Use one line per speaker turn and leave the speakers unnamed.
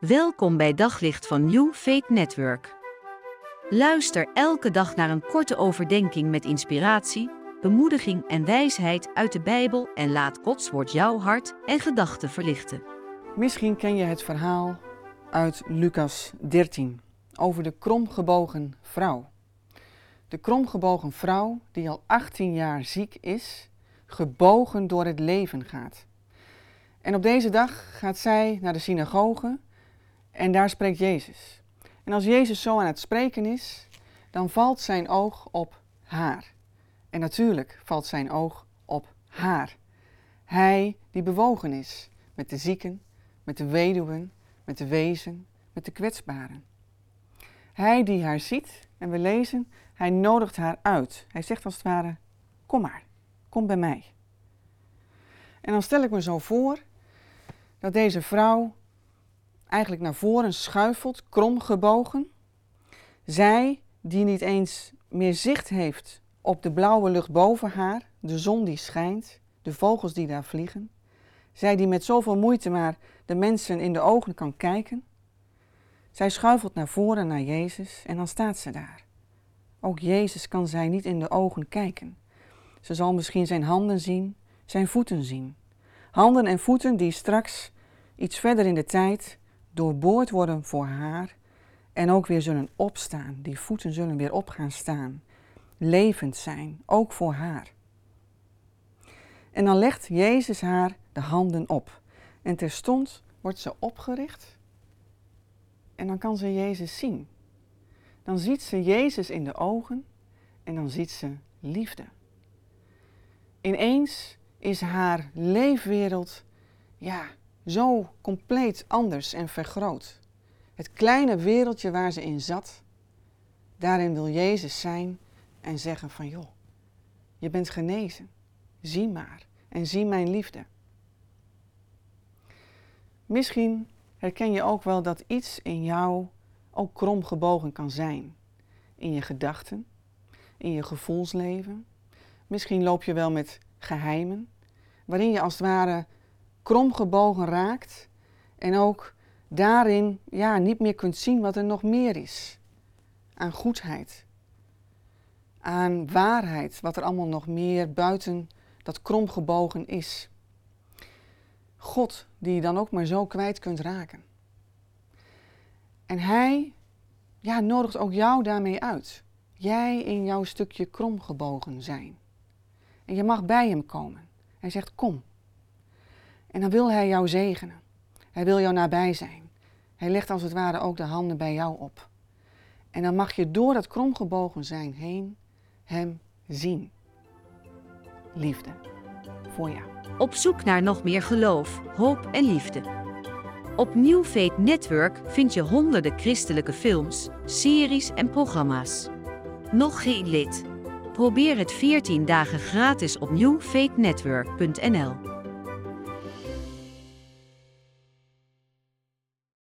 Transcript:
Welkom bij Daglicht van New Faith Network. Luister elke dag naar een korte overdenking met inspiratie, bemoediging en wijsheid uit de Bijbel en laat Gods woord jouw hart en gedachten verlichten.
Misschien ken je het verhaal uit Lucas 13 over de kromgebogen vrouw. De kromgebogen vrouw die al 18 jaar ziek is, gebogen door het leven gaat. En op deze dag gaat zij naar de synagoge en daar spreekt Jezus. En als Jezus zo aan het spreken is, dan valt zijn oog op haar. En natuurlijk valt zijn oog op haar. Hij die bewogen is met de zieken, met de weduwen, met de wezen, met de kwetsbaren. Hij die haar ziet, en we lezen, hij nodigt haar uit. Hij zegt als het ware, kom maar, kom bij mij. En dan stel ik me zo voor dat deze vrouw eigenlijk naar voren schuifelt, kromgebogen. Zij, die niet eens meer zicht heeft op de blauwe lucht boven haar, de zon die schijnt, de vogels die daar vliegen. Zij die met zoveel moeite maar de mensen in de ogen kan kijken. Zij schuifelt naar voren naar Jezus en dan staat ze daar. Ook Jezus kan zij niet in de ogen kijken. Ze zal misschien zijn handen zien, zijn voeten zien. Handen en voeten die straks iets verder in de tijd doorboord worden voor haar en ook weer zullen opstaan. Die voeten zullen weer op gaan staan. Levend zijn, ook voor haar. En dan legt Jezus haar de handen op. En terstond wordt ze opgericht en dan kan ze Jezus zien. Dan ziet ze Jezus in de ogen en dan ziet ze liefde. Ineens is haar leefwereld ja, zo compleet anders en vergroot. Het kleine wereldje waar ze in zat, daarin wil Jezus zijn en zeggen van joh, je bent genezen. Zie maar en zie mijn liefde. Misschien herken je ook wel dat iets in jou ook kromgebogen kan zijn. In je gedachten, in je gevoelsleven. Misschien loop je wel met geheimen, waarin je als het ware kromgebogen raakt en ook daarin ja, niet meer kunt zien wat er nog meer is. Aan goedheid, aan waarheid, wat er allemaal nog meer buiten dat kromgebogen is. God die je dan ook maar zo kwijt kunt raken. En Hij ja, nodigt ook jou daarmee uit. Jij in jouw stukje kromgebogen zijn. En je mag bij Hem komen. Hij zegt: Kom. En dan wil Hij jou zegenen. Hij wil jou nabij zijn. Hij legt als het ware ook de handen bij jou op. En dan mag je door dat kromgebogen zijn heen Hem zien. Liefde voor jou.
Op zoek naar nog meer geloof, hoop en liefde. Op New Faith Network vind je honderden christelijke films, series en programma's. Nog geen lid? Probeer het 14 dagen gratis op newfaithnetwork.nl.